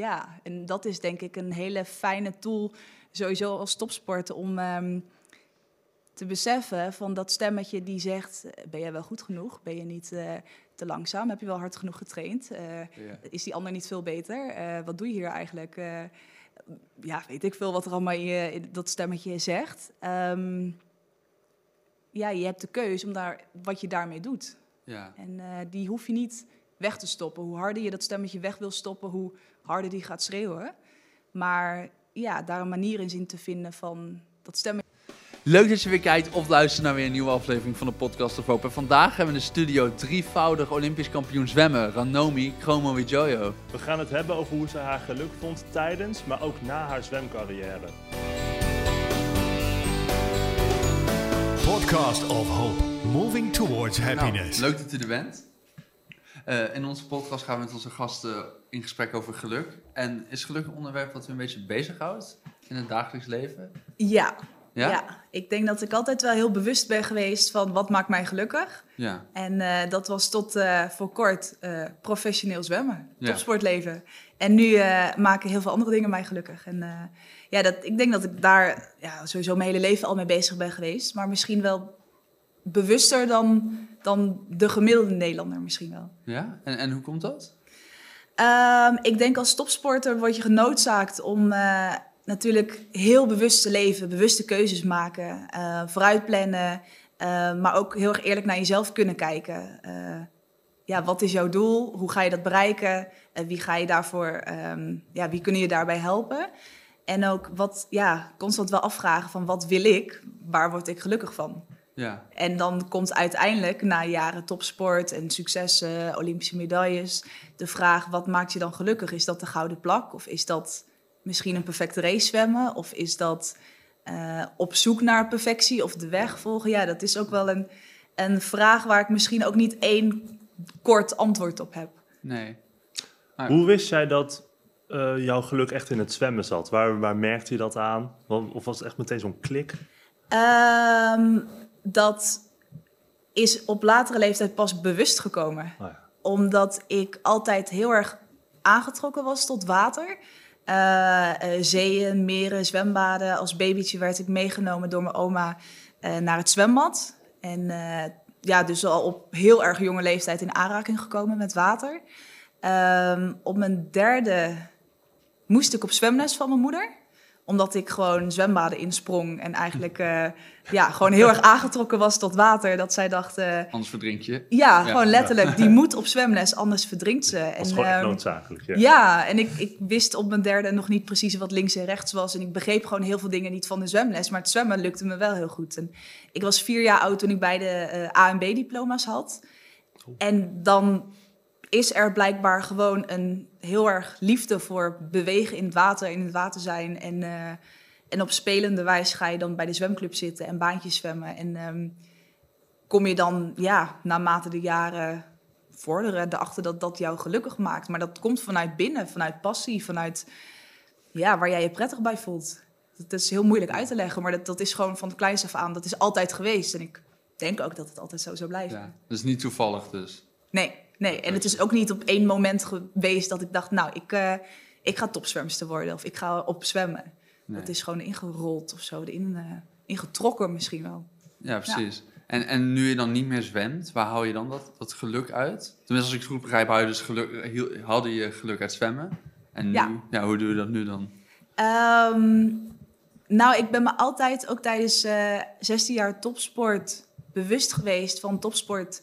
Ja, en dat is denk ik een hele fijne tool, sowieso als topsporter, om ehm, te beseffen van dat stemmetje die zegt, eh, ben jij wel goed genoeg? Ben je niet eh, te langzaam? Heb je wel hard genoeg getraind? Eh, Ja. Is die ander niet veel beter? Wat doe je hier eigenlijk? Ja, weet ik veel wat er allemaal in, je, in dat stemmetje zegt. Ehm, ja, je hebt de keuze om daar, wat je daarmee doet. Ja. En die hoef je niet weg te stoppen. Hoe harder je dat stemmetje weg wil stoppen, hoe harder die gaat schreeuwen. Maar ja, daar een manier in zien te vinden van dat stemmetje. Leuk dat je weer kijkt of luistert naar weer een nieuwe aflevering van de Podcast of Hope. En vandaag hebben we in de studio drievoudig Olympisch kampioen zwemmen, Ranomi Kromowidjojo. We gaan het hebben over hoe ze haar geluk vond tijdens, maar ook na haar zwemcarrière. Podcast of Hope. Moving towards happiness. Nou, leuk dat u er bent. Eh, in onze podcast gaan we met onze gasten in gesprek over geluk. En is geluk een onderwerp dat u een beetje bezighoudt in het dagelijks leven? Ja, Ja? ja. ik denk dat ik altijd wel heel bewust ben geweest van wat maakt mij gelukkig. Ja. En eh, dat was tot eh, voor kort professioneel zwemmen, Ja. topsportleven. En nu maken heel veel andere dingen mij gelukkig. En ja, dat, ik denk dat ik daar ja, sowieso mijn hele leven al mee bezig ben geweest. Maar misschien wel bewuster dan, dan de gemiddelde Nederlander misschien wel. Ja? En, en hoe komt dat? Ehm, ik denk als topsporter word je genoodzaakt om eh, natuurlijk heel bewust te leven, bewuste keuzes maken, eh vooruit plannen, eh, maar ook heel erg eerlijk naar jezelf kunnen kijken. Ja, wat is jouw doel? Hoe ga je dat bereiken? En wie ga je daarvoor, ehm, ja, wie kunnen je daarbij helpen? En ook wat, ja, constant wel afvragen van wat wil ik? Waar word ik gelukkig van? Ja. En dan komt uiteindelijk, na jaren topsport en successen, Olympische medailles, de vraag: wat maakt je dan gelukkig? Is dat de gouden plak? Of is dat misschien een perfecte race zwemmen? Of is dat eh, op zoek naar perfectie of de weg volgen? Ja, dat is ook wel een, een vraag waar ik misschien ook niet één kort antwoord op heb. Nee. Hoe wist jij dat eh, jouw geluk echt in het zwemmen zat? Waar, waar merkte je dat aan? Of was het echt meteen zo'n klik? Ehm, dat is op latere leeftijd pas bewust gekomen. Oh ja. Omdat ik altijd heel erg aangetrokken was tot water. Eh, zeeën, meren, zwembaden. Als babytje werd ik meegenomen door mijn oma eh, naar het zwembad. En ja, dus al op heel erg jonge leeftijd in aanraking gekomen met water. Ehm, op mijn derde moest ik op zwemles van mijn moeder omdat ik gewoon zwembaden insprong en eigenlijk eh, ja, gewoon heel erg aangetrokken was tot water. Dat zij dacht, eh, Anders verdrink je. ja, Ja. gewoon letterlijk, die moet op zwemles, anders verdrinkt ze. Dat was En, gewoon echt ehm, noodzakelijk. Ja. ja, en ik, ik wist op mijn derde nog niet precies wat links en rechts was. En ik begreep gewoon heel veel dingen niet van de zwemles. Maar het zwemmen lukte me wel heel goed. En ik was vier jaar oud toen ik beide eh A en B-diploma's had. En dan is er blijkbaar gewoon een heel erg liefde voor bewegen in het water, in het water zijn. En, eh, en op spelende wijze ga je dan bij de zwemclub zitten en baantjes zwemmen. En ehm, kom je dan, ja, naarmate de jaren vorderen, erachter dat dat jou gelukkig maakt. Maar dat komt vanuit binnen, vanuit passie, vanuit ja, waar jij je prettig bij voelt. Dat is heel moeilijk uit te leggen, maar dat, dat is gewoon van het kleins af aan. Dat is altijd geweest. En ik denk ook dat het altijd zo zou blijven. Ja. Dat is niet toevallig dus. Nee, nee. En het is ook niet op één moment geweest dat ik dacht, nou, ik, eh, ik ga topzwemster worden of ik ga op zwemmen. Nee. Dat is gewoon ingerold of zo, erin, eh, ingetrokken misschien wel. Ja, precies. En, en nu je dan niet meer zwemt, waar haal je dan dat, dat geluk uit? Tenminste, als ik het goed begrijp, hou je dus geluk, haalde je geluk uit zwemmen. En nu, Ja. ja. hoe doe je dat nu dan? Ehm, nou, ik ben me altijd ook tijdens eh 16 jaar topsport bewust geweest van topsport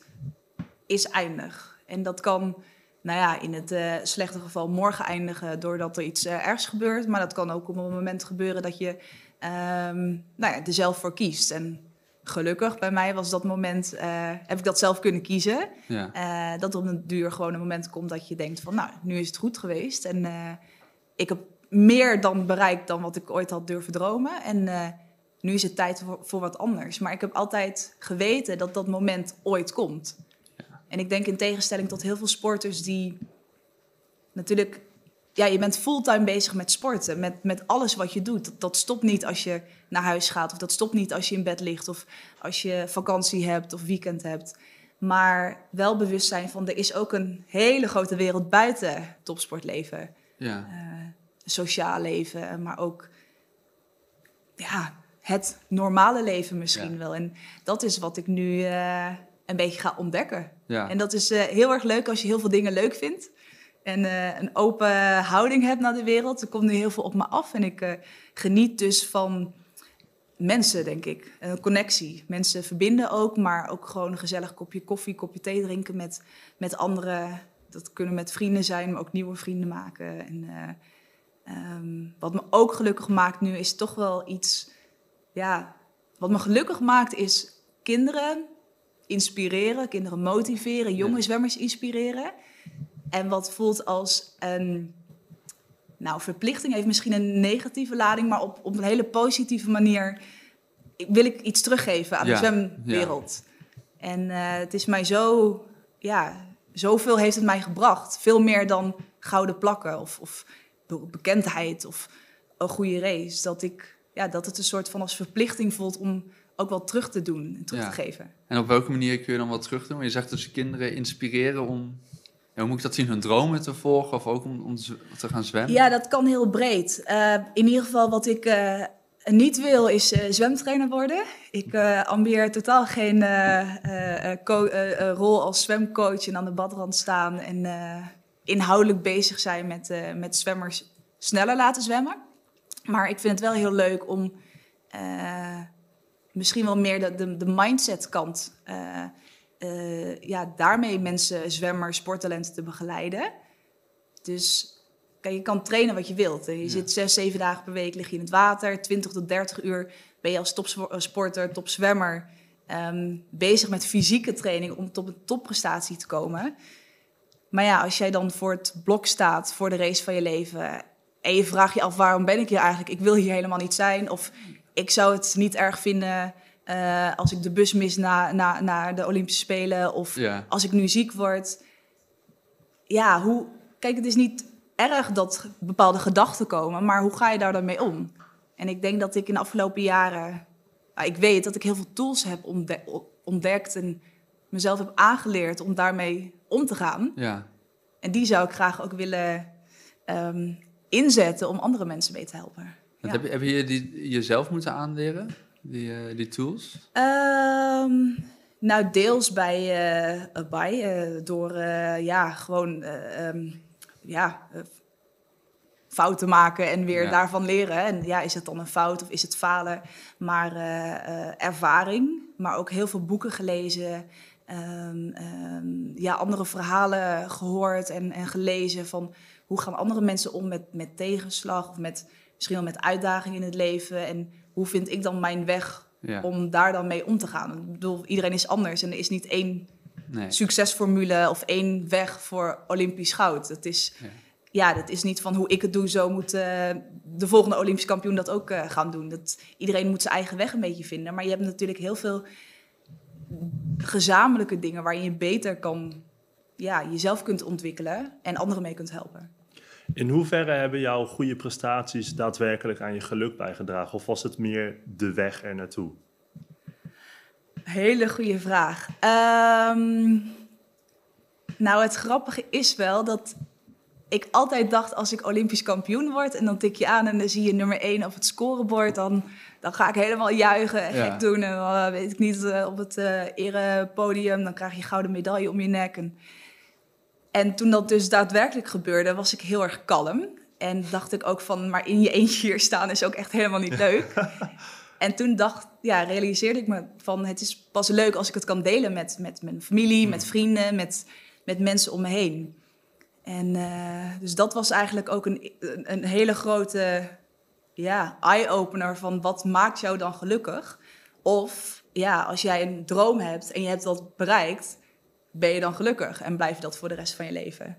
is eindig. En dat kan, nou ja, in het eh, slechte geval morgen eindigen doordat er iets eh, ergs gebeurt. Maar dat kan ook op een moment gebeuren dat je ehm, nou ja, er zelf voor kiest. En gelukkig bij mij was dat moment, eh, heb ik dat zelf kunnen kiezen. Ja. Dat op een duur gewoon een moment komt dat je denkt van, nou, nu is het goed geweest. En ik heb meer dan bereikt dan wat ik ooit had durven dromen. En nu is het tijd voor, voor wat anders. Maar ik heb altijd geweten dat dat moment ooit komt. En ik denk in tegenstelling tot heel veel sporters die natuurlijk... Ja, je bent fulltime bezig met sporten, met, met alles wat je doet. Dat, dat stopt niet als je naar huis gaat, of dat stopt niet als je in bed ligt, of als je vakantie hebt of weekend hebt. Maar wel bewust zijn van er is ook een hele grote wereld buiten topsportleven. Ja. eh, sociaal leven, maar ook ja, het normale leven misschien Ja. wel. En dat is wat ik nu eh, een beetje ga ontdekken. ja. En dat is eh, heel erg leuk als je heel veel dingen leuk vindt. En eh, een open houding hebt naar de wereld. Er komt nu heel veel op me af. En ik eh, geniet dus van mensen, denk ik. Een connectie. Mensen verbinden ook, maar ook gewoon een gezellig kopje koffie, kopje thee drinken met, met anderen. Dat kunnen met vrienden zijn, maar ook nieuwe vrienden maken. En eh, ehm, wat me ook gelukkig maakt nu is toch wel iets... Ja, wat me gelukkig maakt is kinderen inspireren, kinderen motiveren, jonge zwemmers inspireren. En wat voelt als een nou, verplichting, heeft misschien een negatieve lading, maar op, op een hele positieve manier wil ik iets teruggeven aan Ja, de zwemwereld. En eh, het is mij zo, ja, zoveel heeft het mij gebracht. Veel meer dan gouden plakken of, of be- bekendheid of een goede race. Dat, ik, ja, dat het een soort van als verplichting voelt om ook wel terug te doen en terug Ja. te geven. En op welke manier kun je dan wat terug doen? Je zegt dus kinderen inspireren om... Ja, hoe moet ik dat zien? Hun dromen te volgen of ook om, om te gaan zwemmen? Ja, dat kan heel breed. Eh, in ieder geval wat ik eh, niet wil is eh, zwemtrainer worden. Ik ambieer totaal geen rol als zwemcoach en aan de badrand staan en inhoudelijk bezig zijn met, met zwemmers sneller laten zwemmen. Maar ik vind het wel heel leuk om misschien wel meer de, de, de mindset kant, eh, eh, ja, daarmee mensen, zwemmers, sporttalenten te begeleiden. Dus kijk, je kan trainen wat je wilt. Je Ja. zit zes, zeven dagen per week lig je in het water. 20 tot 30 uur ben je als topsporter, topzwemmer... ehm, bezig met fysieke training om tot een topprestatie te komen. Maar ja, als jij dan voor het blok staat voor de race van je leven... en je vraagt je af, waarom ben ik hier eigenlijk? Ik wil hier helemaal niet zijn. Of ik zou het niet erg vinden eh, als ik de bus mis na, na, naar de Olympische Spelen... of Ja. als ik nu ziek word. Ja, hoe. Kijk, het is niet erg dat bepaalde gedachten komen, maar hoe ga je daar dan mee om? En ik denk dat ik in de afgelopen jaren. nou, ik weet dat ik heel veel tools heb ontde- ontdekt en mezelf heb aangeleerd om daarmee om te gaan. Ja. En die zou ik graag ook willen ehm, inzetten om andere mensen mee te helpen. Ja. Heb, je, heb je die jezelf moeten aanleren, die, eh, die tools? Ehm, nou, deels bij, eh, bij eh, door ja, gewoon ehm, ja, fouten maken en weer Ja. daarvan leren. En ja, is het dan een fout of is het falen? Maar ervaring, maar ook heel veel boeken gelezen. ehm, ja, andere verhalen gehoord en, en gelezen van hoe gaan andere mensen om met, met tegenslag of met misschien wel met uitdagingen in het leven. En hoe vind ik dan mijn weg Ja. om daar dan mee om te gaan. Ik bedoel, iedereen is anders en er is niet één Nee. succesformule of één weg voor Olympisch goud. Dat is, Ja. ja, dat is niet van hoe ik het doe, zo moet eh, de volgende Olympisch kampioen dat ook eh, gaan doen. Dat, iedereen moet zijn eigen weg een beetje vinden. Maar je hebt natuurlijk heel veel gezamenlijke dingen waarin je beter kan, ja, jezelf kunt ontwikkelen en anderen mee kunt helpen. In hoeverre hebben jouw goede prestaties daadwerkelijk aan je geluk bijgedragen? Of was het meer de weg er naartoe? Hele goede vraag. Ehm, nou, het grappige is wel dat ik altijd dacht als ik Olympisch kampioen word en dan tik je aan en dan zie je nummer 1 op het scorebord, dan, dan ga ik helemaal juichen en Ja. gek doen en eh, weet ik niet eh, op het eh erepodium, dan krijg je gouden medaille om je nek. En, en toen dat dus daadwerkelijk gebeurde, was ik heel erg kalm. En dacht ik ook van, maar in je eentje hier staan is ook echt helemaal niet leuk. En toen dacht, ja, realiseerde ik me van het is pas leuk als ik het kan delen met, met mijn familie, met vrienden, met, met mensen om me heen. En eh, dus dat was eigenlijk ook een, een, een hele grote ja, eye-opener van wat maakt jou dan gelukkig? Of ja, als jij een droom hebt en je hebt dat bereikt, ben je dan gelukkig en blijf je dat voor de rest van je leven?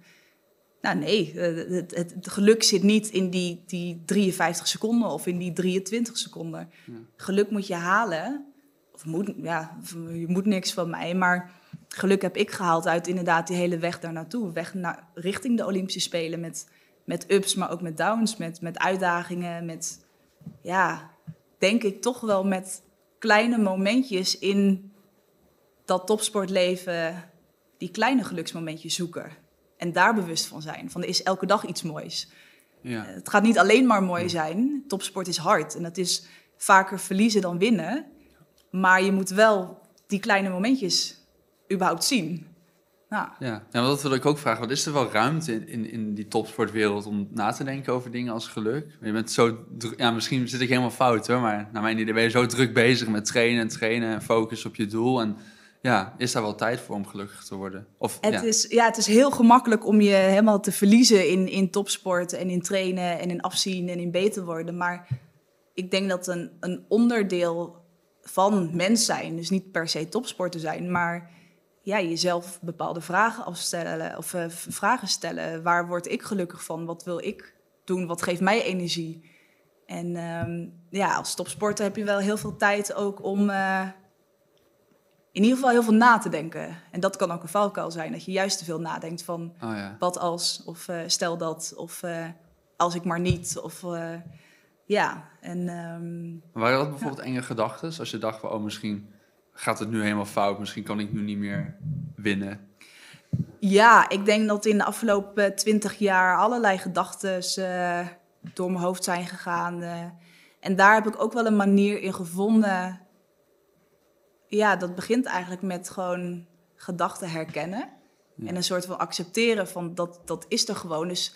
Nou nee, eh, het, het, het geluk zit niet in die, die 53 seconden of in die 23 seconden. Ja. Geluk moet je halen. Of moet, ja, je moet niks van mij, maar geluk heb ik gehaald uit inderdaad die hele weg daar naartoe. Weg naar, richting de Olympische Spelen met, met ups, maar ook met downs, met, met uitdagingen, met, ja, denk ik toch wel met kleine momentjes in dat topsportleven, die kleine geluksmomentjes zoeken. En daar bewust van zijn. Van er is elke dag iets moois. Ja. Het gaat niet alleen maar mooi zijn. Topsport is hard en het is vaker verliezen dan winnen. Maar je moet wel die kleine momentjes überhaupt zien. Nou, Ja, en dat wil ik ook vragen. Wat is er wel ruimte in, in, in die topsportwereld om na te denken over dingen als geluk? Je bent zo druk, ja, misschien zit ik helemaal fout hoor, maar naar mijn idee ben je zo druk bezig met trainen en trainen en focus op je doel. En ja, is daar wel tijd voor om gelukkig te worden? Of, het, ja. is, ja, het is heel gemakkelijk om je helemaal te verliezen in, in topsport en in trainen en in afzien en in beter worden. Maar ik denk dat een, een onderdeel van mens zijn, dus niet per se topsporter zijn, maar ja, jezelf bepaalde vragen afstellen of eh, vragen stellen. Waar word ik gelukkig van? Wat wil ik doen? Wat geeft mij energie? En ehm, ja, als topsporter heb je wel heel veel tijd ook om eh, in ieder geval heel veel na te denken. En dat kan ook een valkuil zijn, dat je juist te veel nadenkt van Oh ja. wat als, of eh, stel dat, of eh, als ik maar niet, of eh, ja. En Maar Waren dat bijvoorbeeld enge gedachten? Als je dacht van, oh misschien gaat het nu helemaal fout, misschien kan ik nu niet meer winnen. ja, ik denk dat in de afgelopen twintig jaar allerlei gedachten door mijn hoofd zijn gegaan. en daar heb ik ook wel een manier in gevonden. Ja, dat begint eigenlijk met gewoon gedachten herkennen. Ja. En een soort van accepteren van dat, dat is er gewoon. Dus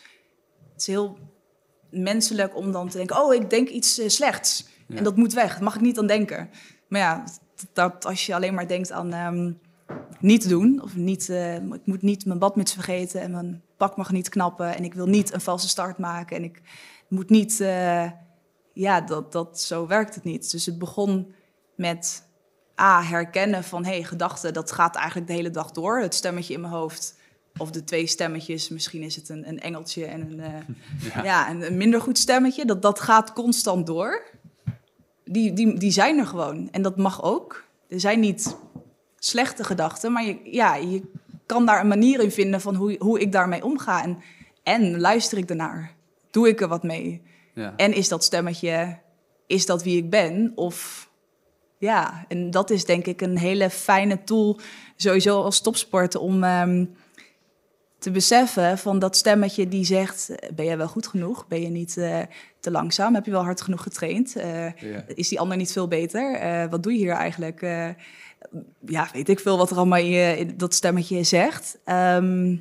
het is heel menselijk om dan te denken, oh, ik denk iets eh, slechts. Ja. En dat moet weg, daar mag ik niet aan denken. Maar ja, dat als je alleen maar denkt aan ehm, niet doen, of niet, eh, ik moet niet mijn badmuts vergeten en mijn pak mag niet knappen en ik wil niet een valse start maken en ik moet niet, eh, ja, dat, dat, zo werkt het niet. Dus het begon met A, herkennen van, hé, hey, gedachten, dat gaat eigenlijk de hele dag door. Het stemmetje in mijn hoofd, of de twee stemmetjes, misschien is het een, een engeltje en een, eh, Ja. een minder goed stemmetje, dat, dat gaat constant door. Die, die, die zijn er gewoon. En dat mag ook. Er zijn niet slechte gedachten, maar je, ja, je kan daar een manier in vinden van hoe, hoe ik daarmee omga. En, en luister ik ernaar? Doe ik er wat mee? Ja. En is dat stemmetje, is dat wie ik ben? Of ja, en dat is denk ik een hele fijne tool, sowieso als topsporter, om ehm, te beseffen van dat stemmetje die zegt, ben jij wel goed genoeg? Ben je niet eh, te langzaam? Heb je wel hard genoeg getraind? Eh, Ja. is die ander niet veel beter? Eh, wat doe je hier eigenlijk? Ja, weet ik veel wat er allemaal in, je, in dat stemmetje zegt. Ehm,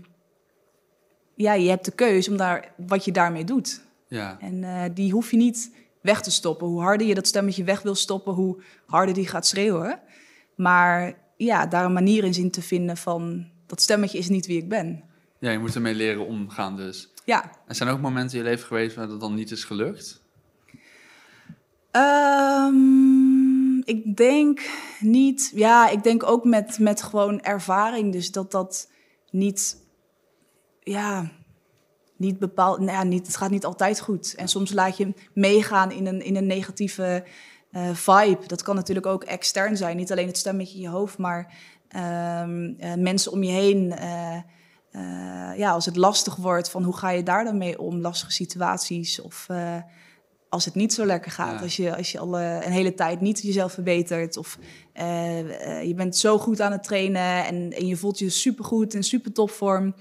ja, je hebt de keus om daar, wat je daarmee doet. Ja. En die hoef je niet weg te stoppen. Hoe harder je dat stemmetje weg wil stoppen, hoe harder die gaat schreeuwen. Maar ja, daar een manier in zien te vinden van... dat stemmetje is niet wie ik ben. ja, je moet ermee leren omgaan dus. Ja, Er zijn ook momenten in je leven geweest waar dat dan niet is gelukt? Ehm, ik denk niet. Ja, ik denk ook met, met gewoon ervaring. Dus dat dat niet. Ja, niet bepaald. Nou ja, niet, het gaat niet altijd goed. En soms laat je meegaan in een, in een negatieve eh, vibe. Dat kan natuurlijk ook extern zijn. Niet alleen het stemmetje in je hoofd, maar ehm, eh, mensen om je heen. eh, ja, als het lastig wordt, van hoe ga je daar dan mee om? Lastige situaties of als het niet zo lekker gaat. Ja. Als je, als je al een hele tijd niet jezelf verbetert of je bent zo goed aan het trainen en, en je voelt je supergoed in super topvorm.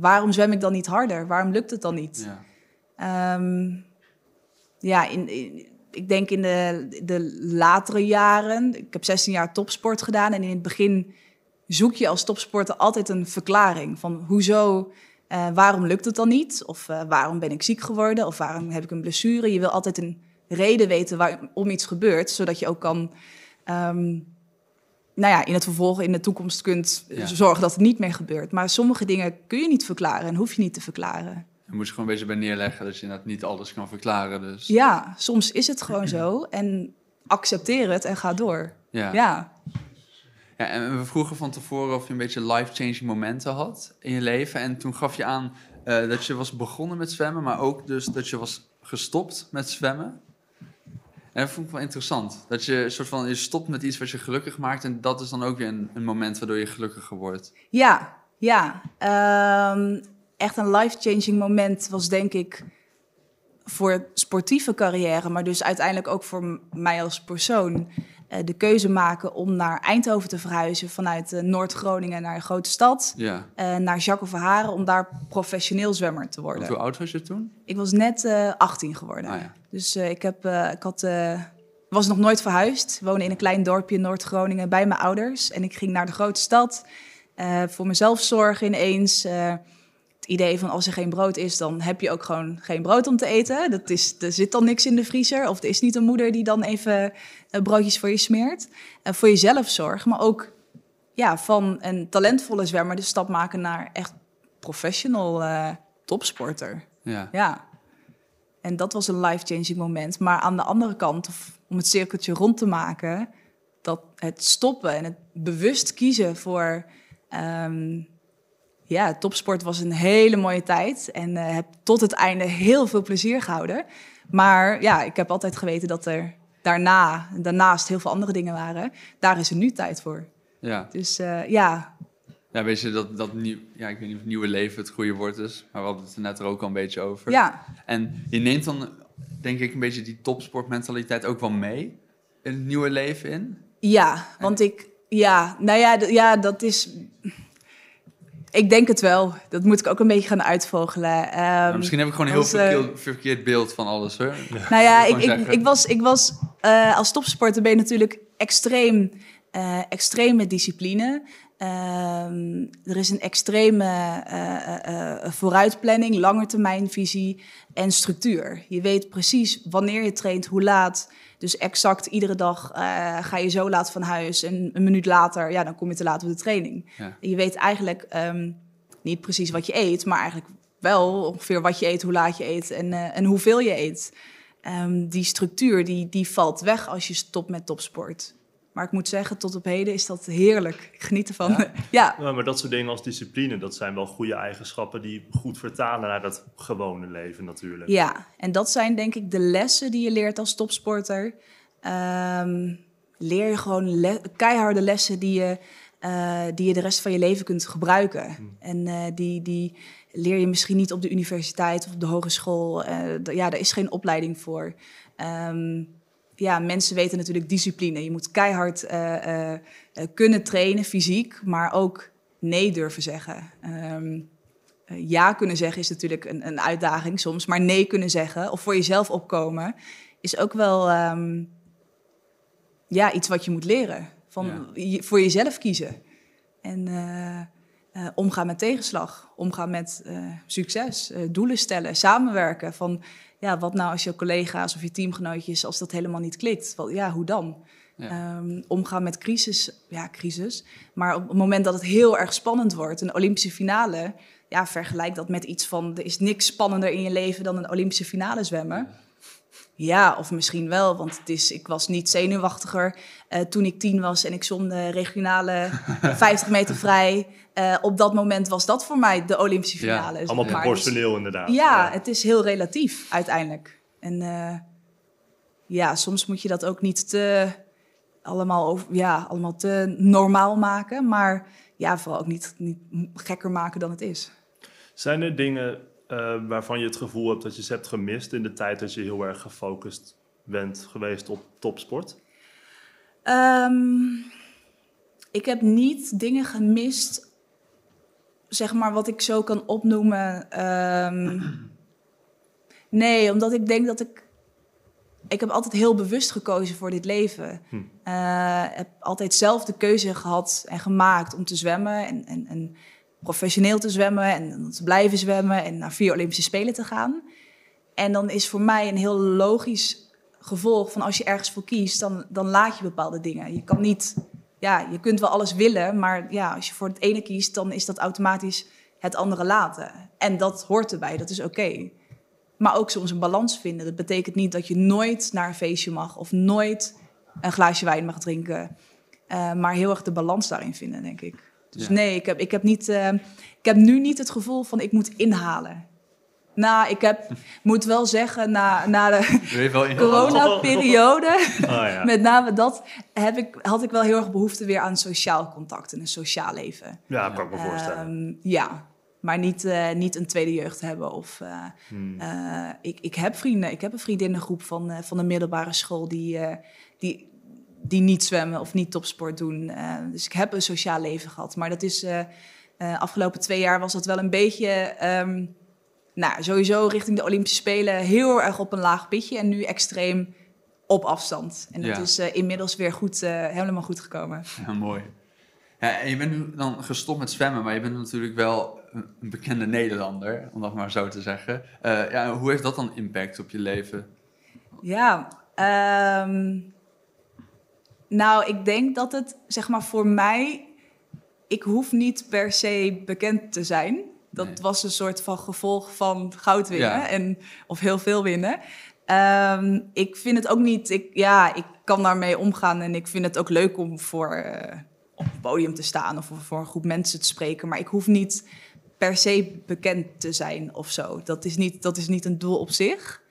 Waarom zwem ik dan niet harder? Waarom lukt het dan niet? Ja. Ehm, ja, in, in- ik denk in de, de latere jaren. Ik heb 16 jaar topsport gedaan. En in het begin zoek je als topsporter altijd een verklaring. Van hoezo, eh, waarom lukt het dan niet? Of eh, waarom ben ik ziek geworden? Of waarom heb ik een blessure? Je wil altijd een reden weten waarom iets gebeurt. Zodat je ook kan, ehm, nou ja, in het vervolg, in de toekomst kunt Ja. zorgen dat het niet meer gebeurt. Maar sommige dingen kun je niet verklaren en hoef je niet te verklaren. Je moet je gewoon een beetje bij neerleggen dat je inderdaad niet alles kan verklaren. Dus Ja, soms is het gewoon zo. En accepteer het en ga door. ja. Ja. Ja, en we vroegen van tevoren of je een beetje life-changing momenten had in je leven. En toen gaf je aan eh, dat je was begonnen met zwemmen, maar ook dus dat je was gestopt met zwemmen. En dat vond ik wel interessant. Dat je soort van, je stopt met iets wat je gelukkig maakt. En dat is dan ook weer een, een moment waardoor je gelukkiger wordt. Ja, ja. Ehm, echt een life-changing moment was denk ik voor sportieve carrière, maar dus uiteindelijk ook voor mij als persoon. Eh, de keuze maken om naar Eindhoven te verhuizen vanuit eh, Noord-Groningen naar een grote stad, Ja. eh, naar Jacques Haren, om daar professioneel zwemmer te Want worden. hoe oud was je toen? Ik was net eh 18 geworden. Ah, ja. Dus ik, heb, ik had, was nog nooit verhuisd. Woonde in een klein dorpje in Noord-Groningen bij mijn ouders. En ik ging naar de grote stad voor mezelf zorgen ineens. Idee van als er geen brood is, dan heb je ook gewoon geen brood om te eten. Dat is, er zit dan niks in de vriezer. Of er is niet een moeder die dan even eh, broodjes voor je smeert. Eh, voor jezelf zorgen, maar ook ja, van een talentvolle zwemmer de stap maken naar echt professional eh, topsporter. Ja. Ja. En dat was een life-changing moment. Maar aan de andere kant, om het cirkeltje rond te maken, dat het stoppen en het bewust kiezen voor. ehm, ja, topsport was een hele mooie tijd. En eh, heb tot het einde heel veel plezier gehouden. Maar ja, ik heb altijd geweten dat er daarna, daarnaast heel veel andere dingen waren. Daar is er nu tijd voor. Ja. Dus eh, ja, Ja, weet je, dat, dat nieuw, ja, ik weet niet of het nieuwe leven het goede woord is, maar we hadden het er net er ook al een beetje over. ja, En je neemt dan, denk ik, een beetje die topsportmentaliteit ook wel mee in het nieuwe leven in. Ja, want ik, ja, nou ja, ja, dat is. Ik denk het wel. Dat moet ik ook een beetje gaan uitvogelen. Ehm, Maar misschien heb ik gewoon een heel als, eh, verkeerd, verkeerd beeld van alles, hoor. nou ja, Ik ik, ik, was, ik was eh, als topsporter ben je natuurlijk extreem, eh, extreme discipline. Ehm, er is een extreme eh, eh, vooruitplanning, langetermijnvisie en structuur. Je weet precies wanneer je traint, hoe laat. Dus exact iedere dag ga je zo laat van huis en een minuut later, ja, dan kom je te laat op de training. Ja. Je weet eigenlijk ehm, niet precies wat je eet, maar eigenlijk wel ongeveer wat je eet, hoe laat je eet en, en hoeveel je eet. Ehm, die structuur die, die valt weg als je stopt met topsport. Maar ik moet zeggen, tot op heden is dat heerlijk. Ik geniet ervan. Ja, ja, Ja, maar dat soort dingen als discipline, dat zijn wel goede eigenschappen die goed vertalen naar dat gewone leven natuurlijk. en dat zijn denk ik de lessen die je leert als topsporter. Ehm, leer je gewoon le- keiharde lessen die je, eh, die je de rest van je leven kunt gebruiken. En eh, die, die leer je misschien niet op de universiteit of op de hogeschool. Eh, d- ja, daar is geen opleiding voor. Ehm, ja, mensen weten natuurlijk discipline. Je moet keihard eh, eh, eh, kunnen trainen, fysiek, maar ook nee durven zeggen. Ehm, eh, ja kunnen zeggen is natuurlijk een, een uitdaging soms, maar nee kunnen zeggen of voor jezelf opkomen is ook wel ehm, ja, iets wat je moet leren. Van je- voor jezelf kiezen. En omgaan met tegenslag, omgaan met succes, doelen stellen, samenwerken. Van ja, wat nou als je collega's of je teamgenootjes, als dat helemaal niet klikt? Wel, ja, hoe dan? Ja. Ehm, omgaan met crisis, ja, crisis. Maar op het moment dat het heel erg spannend wordt, een Olympische finale, ja, vergelijk dat met iets van: er is niks spannender in je leven dan een Olympische finale zwemmen. Ja, of misschien wel, want het is, ik was niet zenuwachtiger eh, toen ik tien was en ik de regionale 50 meter vrij. Eh, op dat moment was dat voor mij de Olympische Ja, finale. Allemaal Maar dus- proportioneel inderdaad. ja, het is heel relatief uiteindelijk. En eh, ja, soms moet je dat ook niet te allemaal, over, ja, allemaal te normaal maken, maar ja, vooral ook niet, niet gekker maken dan het is. Zijn er dingen eh, waarvan je het gevoel hebt dat je ze hebt gemist in de tijd dat je heel erg gefocust bent geweest op topsport? Ehm, ik heb niet dingen gemist, zeg maar, wat ik zo kan opnoemen. Ehm, nee, omdat ik denk dat ik. Ik heb altijd heel bewust gekozen voor dit leven. Hm. Eh, heb altijd zelf de keuze gehad en gemaakt om te zwemmen en, en, en professioneel te zwemmen en te blijven zwemmen en naar vier Olympische Spelen te gaan. En dan is voor mij een heel logisch gevolg van als je ergens voor kiest, dan, dan laat je bepaalde dingen. Je kan niet, ja, je kunt wel alles willen, maar ja, als je voor het ene kiest, dan is dat automatisch het andere laten. En dat hoort erbij, dat is oké. Maar ook soms een balans vinden. Dat betekent niet dat je nooit naar een feestje mag of nooit een glaasje wijn mag drinken. Eh, maar heel erg de balans daarin vinden, denk ik. Dus Ja. nee, ik heb, ik, heb niet, eh, ik heb nu niet het gevoel van ik moet inhalen. Nou, ik heb, moet wel zeggen, na, na de corona-periode, Ah, ja. met name dat, heb ik, had ik wel heel erg behoefte weer aan sociaal contact en een sociaal leven. ja, kan ik me voorstellen. Ehm, ja, maar niet, eh, niet een tweede jeugd hebben. Of, eh, Hmm. eh, ik, ik heb vrienden, ik heb een vriendinnengroep van, van de middelbare school die, die die niet zwemmen of niet topsport doen. Eh, dus ik heb een sociaal leven gehad. Maar dat is eh eh, afgelopen twee jaar was dat wel een beetje. ehm, nou, sowieso richting de Olympische Spelen heel erg op een laag pitje. En nu extreem op afstand. En dat Ja. is inmiddels weer goed, helemaal goed gekomen. Ja, mooi. Ja, en je bent nu dan gestopt met zwemmen, maar je bent natuurlijk wel een bekende Nederlander, om dat maar zo te zeggen. Ja, hoe heeft dat dan impact op je leven? Ja, ehm, nou, ik denk dat het, zeg maar, voor mij, ik hoef niet per se bekend te zijn. Dat Nee. was een soort van gevolg van goud winnen Ja. en, of heel veel winnen. Ehm, ik vind het ook niet, ik, ja, ik kan daarmee omgaan en ik vind het ook leuk om voor, eh, op het podium te staan of voor- voor een groep mensen te spreken. Maar ik hoef niet per se bekend te zijn of zo. Dat is niet, dat is niet een doel op zich.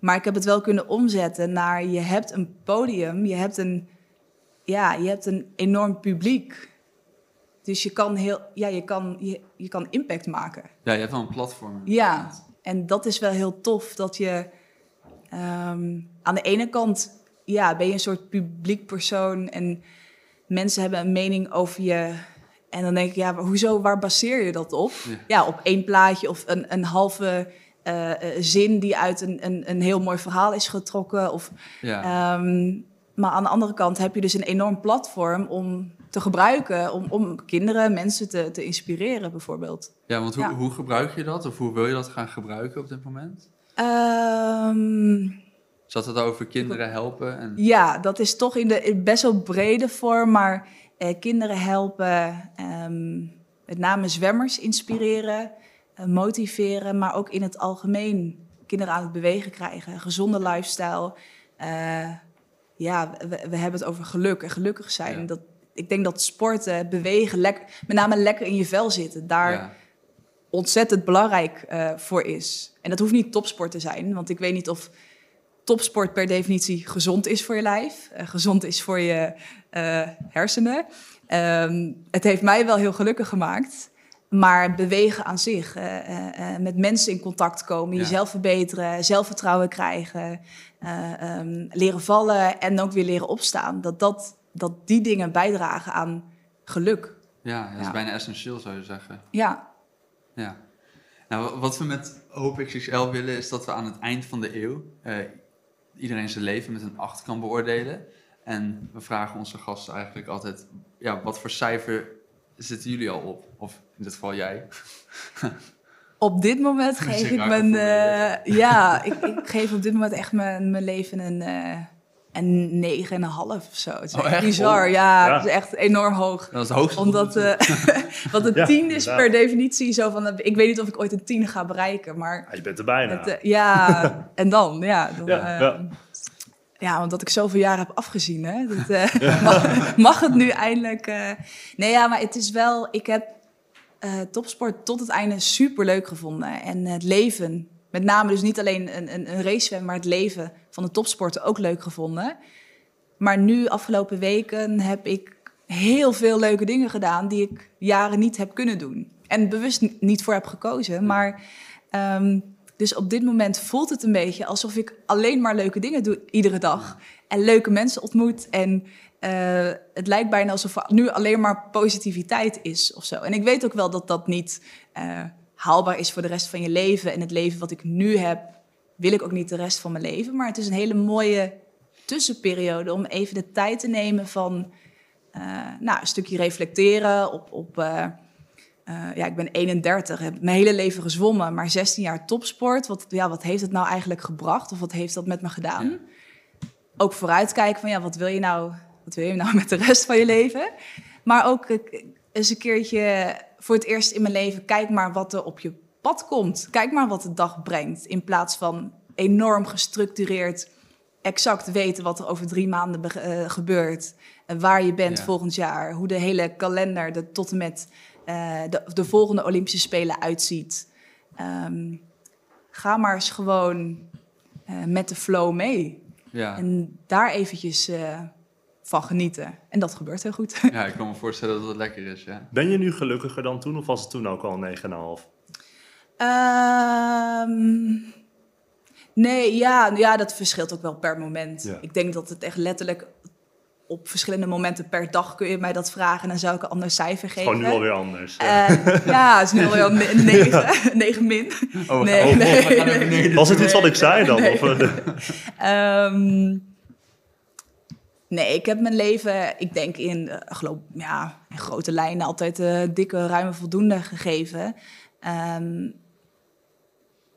Maar ik heb het wel kunnen omzetten naar je hebt een podium, je hebt een, ja, je hebt een enorm publiek. Dus je kan, heel, ja, je kan, je, je kan impact maken. Ja, je hebt wel een platform. Ja, en dat is wel heel tof dat je ehm, aan de ene kant ja, ben je een soort publiek persoon en mensen hebben een mening over je. En dan denk ik, ja, hoezo, waar baseer je dat op? Ja. Ja, op één plaatje of een, een halve eh, eh, zin die uit een, een, een heel mooi verhaal is getrokken. Of, Ja. Ehm, maar aan de andere kant heb je dus een enorm platform om te gebruiken, om, om kinderen, mensen te, te inspireren bijvoorbeeld. ja, want hoe, ja. hoe gebruik je dat? Of hoe wil je dat gaan gebruiken op dit moment? Ehm, Zat het over kinderen helpen? En... ja, dat is toch in de in best wel brede vorm, maar eh, kinderen helpen, ehm, met name zwemmers inspireren, eh, motiveren, maar ook in het algemeen kinderen aan het bewegen krijgen, een gezonde lifestyle. Eh, ja, we, we hebben het over geluk en gelukkig zijn. Ja. Dat, ik denk dat sporten, bewegen, lekker, met name lekker in je vel zitten, daar Ja. ontzettend belangrijk eh, voor is. En dat hoeft niet topsport te zijn, want ik weet niet of topsport per definitie gezond is voor je lijf, eh, gezond is voor je eh, hersenen. Ehm, het heeft mij wel heel gelukkig gemaakt. Maar bewegen aan zich, met mensen in contact komen, Ja. jezelf verbeteren, zelfvertrouwen krijgen, eh, ehm, leren vallen en ook weer leren opstaan. Dat, dat, dat die dingen bijdragen aan geluk. Ja, dat is Ja. bijna essentieel zou je zeggen. Ja, Ja. Nou, wa- wat we met Hoop XXL willen is dat we aan het eind van de eeuw eh, iedereen zijn leven met een 8 kan beoordelen. En we vragen onze gasten eigenlijk altijd, ja, wat voor cijfer zitten jullie al op? Of in dit geval jij. Op dit moment is geef ik mijn. eh, ja, ik, ik geef op dit moment echt mijn, mijn leven een. eh een negen en een half of zo. Het is Oh, echt bizar. Oh. Ja, Ja. het is echt enorm hoog. Dat is het hoogste. Omdat, eh want een Ja, tien is inderdaad. per definitie zo van... Ik weet niet of ik ooit een tien ga bereiken, maar... Ja, je bent er bijna. Het, eh, ja, en dan, ja. Dan, Ja, eh, ja. ja, omdat ik zoveel jaren heb afgezien, hè. Dat, eh, mag, mag het nu eindelijk... eh, Nee, ja, maar het is wel... Ik heb eh, topsport tot het einde super leuk gevonden. En het leven, met name dus niet alleen een, een, een race maar het leven van de topsporten ook leuk gevonden. Maar nu, afgelopen weken, heb ik heel veel leuke dingen gedaan die ik jaren niet heb kunnen doen. En bewust ni- niet voor heb gekozen. Maar ehm, dus op dit moment voelt het een beetje alsof ik alleen maar leuke dingen doe iedere dag. En leuke mensen ontmoet. En eh, het lijkt bijna alsof er nu alleen maar positiviteit is of zo. En ik weet ook wel dat dat niet eh, haalbaar is voor de rest van je leven. En het leven wat ik nu heb, wil ik ook niet de rest van mijn leven. Maar het is een hele mooie tussenperiode om even de tijd te nemen van eh, nou, een stukje reflecteren op. op ja, ik ben 31, heb mijn hele leven gezwommen, maar 16 jaar topsport. Wat, ja, wat heeft het nou eigenlijk gebracht? Of wat heeft dat met me gedaan? Ja. Ook vooruitkijken van ja, wat wil je nou, wat wil je nou met de rest van je leven? Maar ook eh, eens een keertje voor het eerst in mijn leven, kijk maar wat er op je pad komt. Kijk maar wat de dag brengt. In plaats van enorm gestructureerd, exact weten wat er over drie maanden eh, gebeurt. En waar je bent Ja. volgend jaar. Hoe de hele kalender de, tot en met eh, de, de volgende Olympische Spelen uitziet. Ehm, ga maar eens gewoon eh, met de flow mee. Ja. En daar eventjes eh, van genieten. En dat gebeurt heel goed. ja, ik kan me voorstellen dat het lekker is, ja. Ben je nu gelukkiger dan toen of was het toen ook al 9,5? Ehm, nee, ja, ja, dat verschilt ook wel per moment. Ja. Ik denk dat het echt letterlijk op verschillende momenten per dag kun je mij dat vragen en dan zou ik een ander cijfer geven. Gewoon nu alweer anders. Eh, ja, het is nu alweer al ne- negen, negen min. Oh, Nee, oh, nee. Was het iets wat ik zei dan? Nee. Of, eh, Ehm, nee, ik heb mijn leven, ik denk in, eh, geloof, ja, in grote lijnen altijd eh, dikke, ruime voldoende gegeven. Ehm,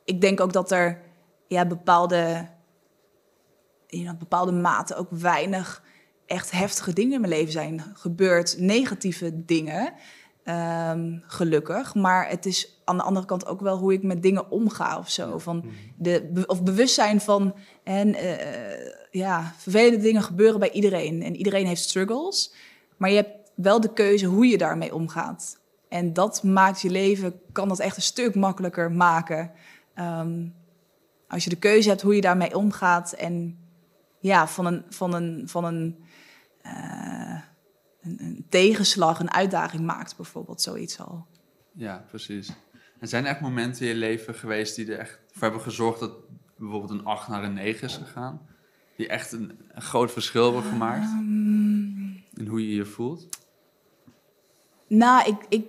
ik denk ook dat er ja, bepaalde, in bepaalde mate ook weinig echt heftige dingen in mijn leven zijn gebeurd. Negatieve dingen, ehm, gelukkig. Maar het is aan de andere kant ook wel hoe ik met dingen omga of zo. Van de, be- of bewustzijn van, en, eh, ja, vervelende dingen gebeuren bij iedereen. En iedereen heeft struggles. Maar je hebt wel de keuze hoe je daarmee omgaat. En dat maakt je leven, kan dat echt een stuk makkelijker maken. Ehm, als je de keuze hebt hoe je daarmee omgaat en ja, van een, van een, van een, eh, een, tegenslag, een uitdaging maakt, bijvoorbeeld, zoiets al. Ja, precies. En zijn er echt momenten in je leven geweest die er echt voor hebben gezorgd dat bijvoorbeeld een 8 naar een 9 is gegaan? Die echt een, een groot verschil hebben gemaakt in hoe je je voelt? Nou, ik, ik,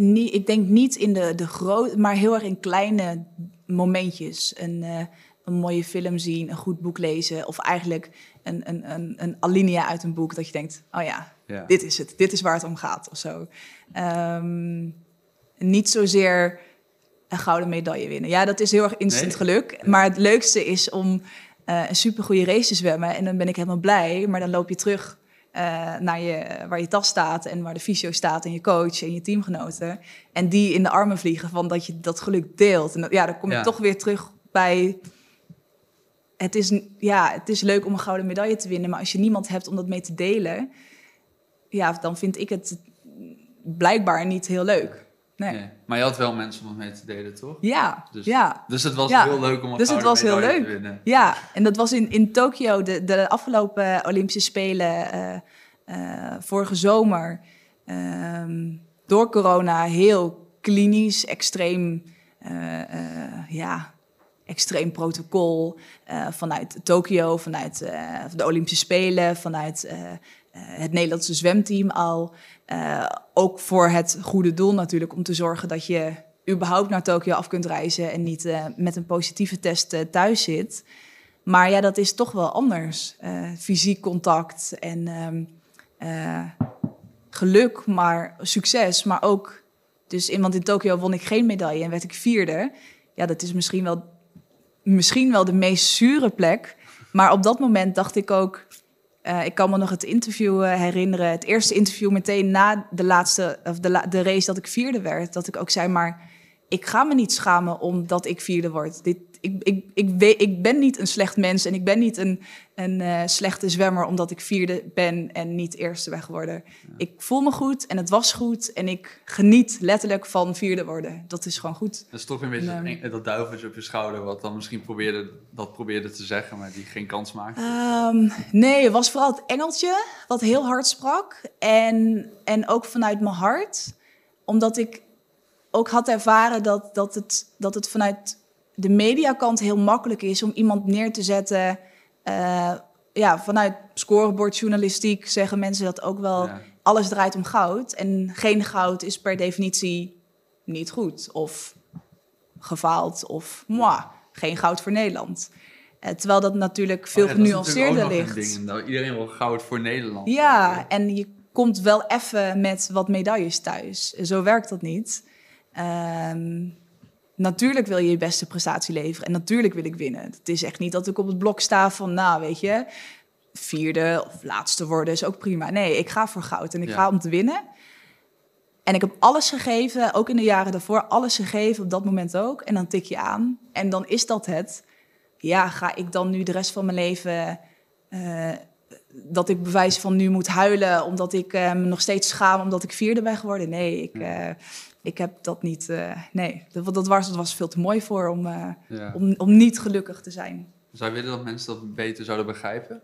niet, ik denk niet in de, de grote, maar heel erg in kleine momentjes. Een, eh, een mooie film zien, een goed boek lezen. Of eigenlijk een, een, een, een alinea uit een boek dat je denkt, oh ja, Ja. dit is het. Dit is waar het om gaat of zo. Ehm, niet zozeer een gouden medaille winnen. Ja, dat is heel erg instant Nee. geluk. Maar het leukste is om eh, een supergoeie race te zwemmen. En dan ben ik helemaal blij. Maar dan loop je terug eh, naar je, waar je tas staat en waar de fysio staat en je coach en je teamgenoten. En die in de armen vliegen van dat je dat geluk deelt. En dat, ja, dan kom je Ja. toch weer terug bij... Het is, ja, het is leuk om een gouden medaille te winnen, maar als je niemand hebt om dat mee te delen, ja, dan vind ik het blijkbaar niet heel leuk. Nee. Nee. Maar je had wel mensen om het mee te delen, toch? Ja, Dus, ja. dus het was Ja. heel leuk om een Dus het was heel leuk. te winnen. Ja, en dat was in, in Tokio, de, de afgelopen Olympische Spelen eh, eh, vorige zomer. Ehm, door corona heel klinisch, extreem, eh, ja, extreem protocol. vanuit Tokio, vanuit de Olympische Spelen, vanuit het Nederlandse zwemteam al. Eh, ook voor het goede doel natuurlijk, om te zorgen dat je überhaupt naar Tokio af kunt reizen en niet eh, met een positieve test eh, thuis zit. Maar ja, dat is toch wel anders. Fysiek contact en ehm, eh, geluk, maar succes, maar ook. Dus in, want in Tokio won ik geen medaille en werd ik vierde. Ja, dat is misschien wel, misschien wel de meest zure plek. Maar op dat moment dacht ik ook. Eh, ik kan me nog het interview eh, herinneren. Het eerste interview meteen na de laatste, of de, de race dat ik vierde werd. Dat ik ook zei, maar ik ga me niet schamen omdat ik vierde word. Dit, ik, ik, ik, weet, ik ben niet een slecht mens en ik ben niet een, een eh, slechte zwemmer omdat ik vierde ben en niet eerste ben geworden. Ik voel me goed en het was goed en ik geniet letterlijk van vierde worden. Dat is gewoon goed. Dat is toch een beetje dat duiveltje op je schouder, wat dan misschien probeerde, dat probeerde te zeggen, maar die geen kans maakte. Ehm, nee, het was vooral het engeltje wat heel hard sprak. En, en ook vanuit mijn hart. Omdat ik ook had ervaren dat, dat, het, dat het vanuit de mediakant heel makkelijk is om iemand neer te zetten. Eh, ja, vanuit scorebordjournalistiek zeggen mensen dat ook wel. Ja. Alles draait om goud. En geen goud is per definitie niet goed. Of gefaald. Of moi, geen goud voor Nederland. Eh, terwijl dat natuurlijk veel Oh ja, genuanceerder ligt. ding. Nou, iedereen wil goud voor Nederland. Ja, en je komt wel even met wat medailles thuis. Zo werkt dat niet. Ehm, natuurlijk wil je je beste prestatie leveren. En natuurlijk wil ik winnen. Het is echt niet dat ik op het blok sta van, nou weet je, vierde of laatste worden is ook prima. Nee, ik ga voor goud en ik Ja. ga om te winnen. En ik heb alles gegeven, ook in de jaren daarvoor, alles gegeven op dat moment ook. En dan tik je aan en dan is dat het. Ja, ga ik dan nu de rest van mijn leven eh, dat ik bewijs van nu moet huilen omdat ik eh, me nog steeds schaam omdat ik vierde ben geworden. Nee, ik, eh, ik heb dat niet. eh, nee, dat, dat, was, dat was veel te mooi voor om, eh, Ja. om, om niet gelukkig te zijn. Zou je willen dat mensen dat beter zouden begrijpen?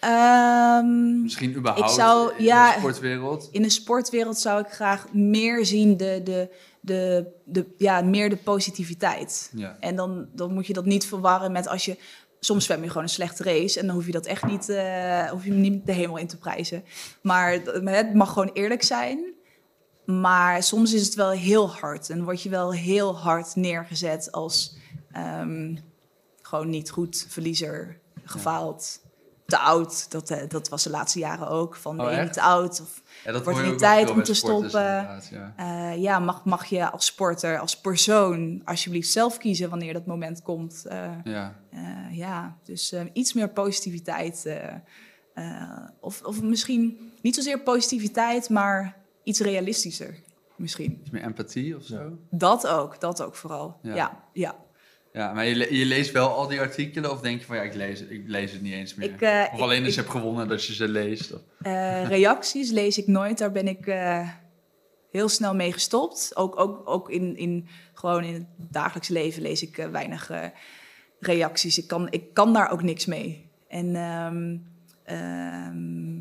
Ehm, Misschien überhaupt Ik zou- in ja. de sportwereld? in de sportwereld zou ik graag meer zien de, de, de, de, ja, meer de positiviteit. Ja. En dan, dan moet je dat niet verwarren met als je soms zwem je gewoon een slechte race en dan hoef je dat echt niet, eh, hoef je niet de hemel in te prijzen. Maar het mag gewoon eerlijk zijn. Maar soms is het wel heel hard en word je wel heel hard neergezet als ehm, gewoon niet goed, verliezer, gefaald, te oud. Dat, eh, dat was de laatste jaren ook. Van Oh, nee, te oud. Of, Ja, dat Wordt niet tijd om te stoppen. Ja. eh, ja, mag, mag je als sporter, als persoon, alsjeblieft zelf kiezen wanneer dat moment komt. Eh, Ja. ja, dus iets meer positiviteit. of, of misschien niet zozeer positiviteit, maar iets realistischer. Misschien. Iets meer empathie of zo. Dat ook, dat ook vooral. Ja. Ja, ja. Ja, maar je, je leest wel al die artikelen of denk je van ja, ik lees, ik lees het niet eens meer? Ik, eh, of ik- alleen als ik- je hebt gewonnen dat je ze leest? Of... Eh, reacties lees ik nooit. Daar ben ik eh, heel snel mee gestopt. Ook, ook, ook in, in, gewoon in het dagelijks leven lees ik weinig reacties. Ik kan, ik kan daar ook niks mee. En, ehm, ehm,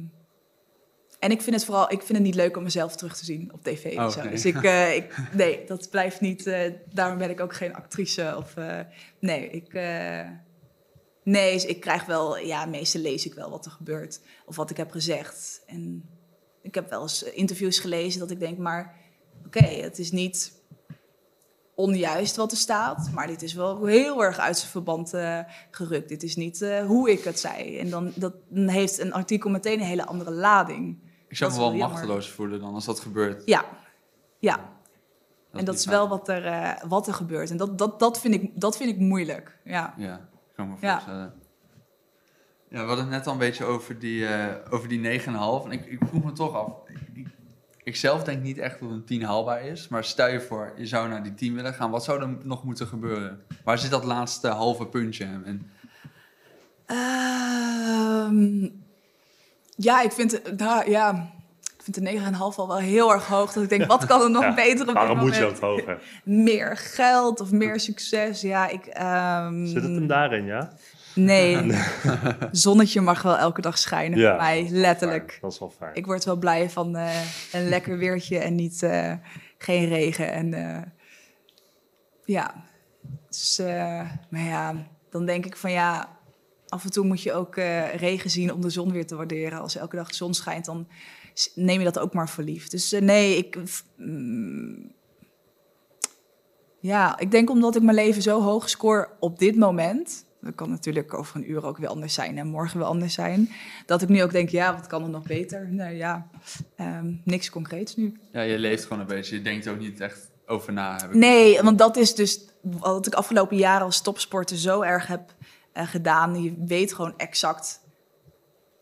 en ik vind het vooral ik vind het niet leuk om mezelf terug te zien op tv. Oh, of zo. nee. Dus ik, eh, ik, nee, dat blijft niet. eh, daarom ben ik ook geen actrice. Of, eh, nee, ik. Nee, dus ik krijg wel, ja, meestal lees ik wel wat er gebeurt of wat ik heb gezegd. En ik heb wel eens interviews gelezen dat ik denk, maar oké, het is niet onjuist wat er staat, maar dit is wel heel erg uit zijn verband gerukt. Dit is niet hoe ik het zei. En dan, dat, dan heeft een artikel meteen een hele andere lading. Ik zou me wel machteloos voelen dan als dat gebeurt. Ja, ja. en dat is wel wat er, eh, wat er gebeurt. En dat, dat, dat, vind ik, dat vind ik moeilijk. Ja. Ja, ik kan me voorstellen. Ja, we hadden het net al een beetje over die, eh over die 9,5. En ik, ik vroeg me toch af. Ik, ik zelf denk niet echt dat een 10 haalbaar is. Maar stel je voor, je zou naar die 10 willen gaan. Wat zou er nog moeten gebeuren? Waar zit dat laatste halve puntje? En, Ehm, ja, ik vind, nou, ja, ik vind de 9,5 al wel heel erg hoog. Dat ik denk, wat kan er nog Ja, beter op Waarom moet je ook hoger? Meer geld of meer succes. Ja, ik... ehm, Zit het hem daarin, ja? Nee. Zonnetje mag wel elke dag schijnen Ja. voor mij, letterlijk. Dat is wel fijn. Ik word wel blij van eh, een lekker weertje en niet eh, geen regen. En eh, ja, dus, maar ja, dan denk ik van ja, af en toe moet je ook eh, regen zien om de zon weer te waarderen. Als elke dag de zon schijnt, dan neem je dat ook maar voor lief. Dus eh, nee, ik. mm, ja, ik denk omdat ik mijn leven zo hoog scoor op dit moment. Dat kan natuurlijk over een uur ook weer anders zijn en morgen weer anders zijn. Dat ik nu ook denk, ja, wat kan er nog beter? Nou ja, ehm, niks concreets nu. ja, je leeft gewoon een beetje. Je denkt ook niet echt over na. Heb ik Nee, want dat is dus wat ik afgelopen jaren als topsporter zo erg heb eh, gedaan. Je weet gewoon exact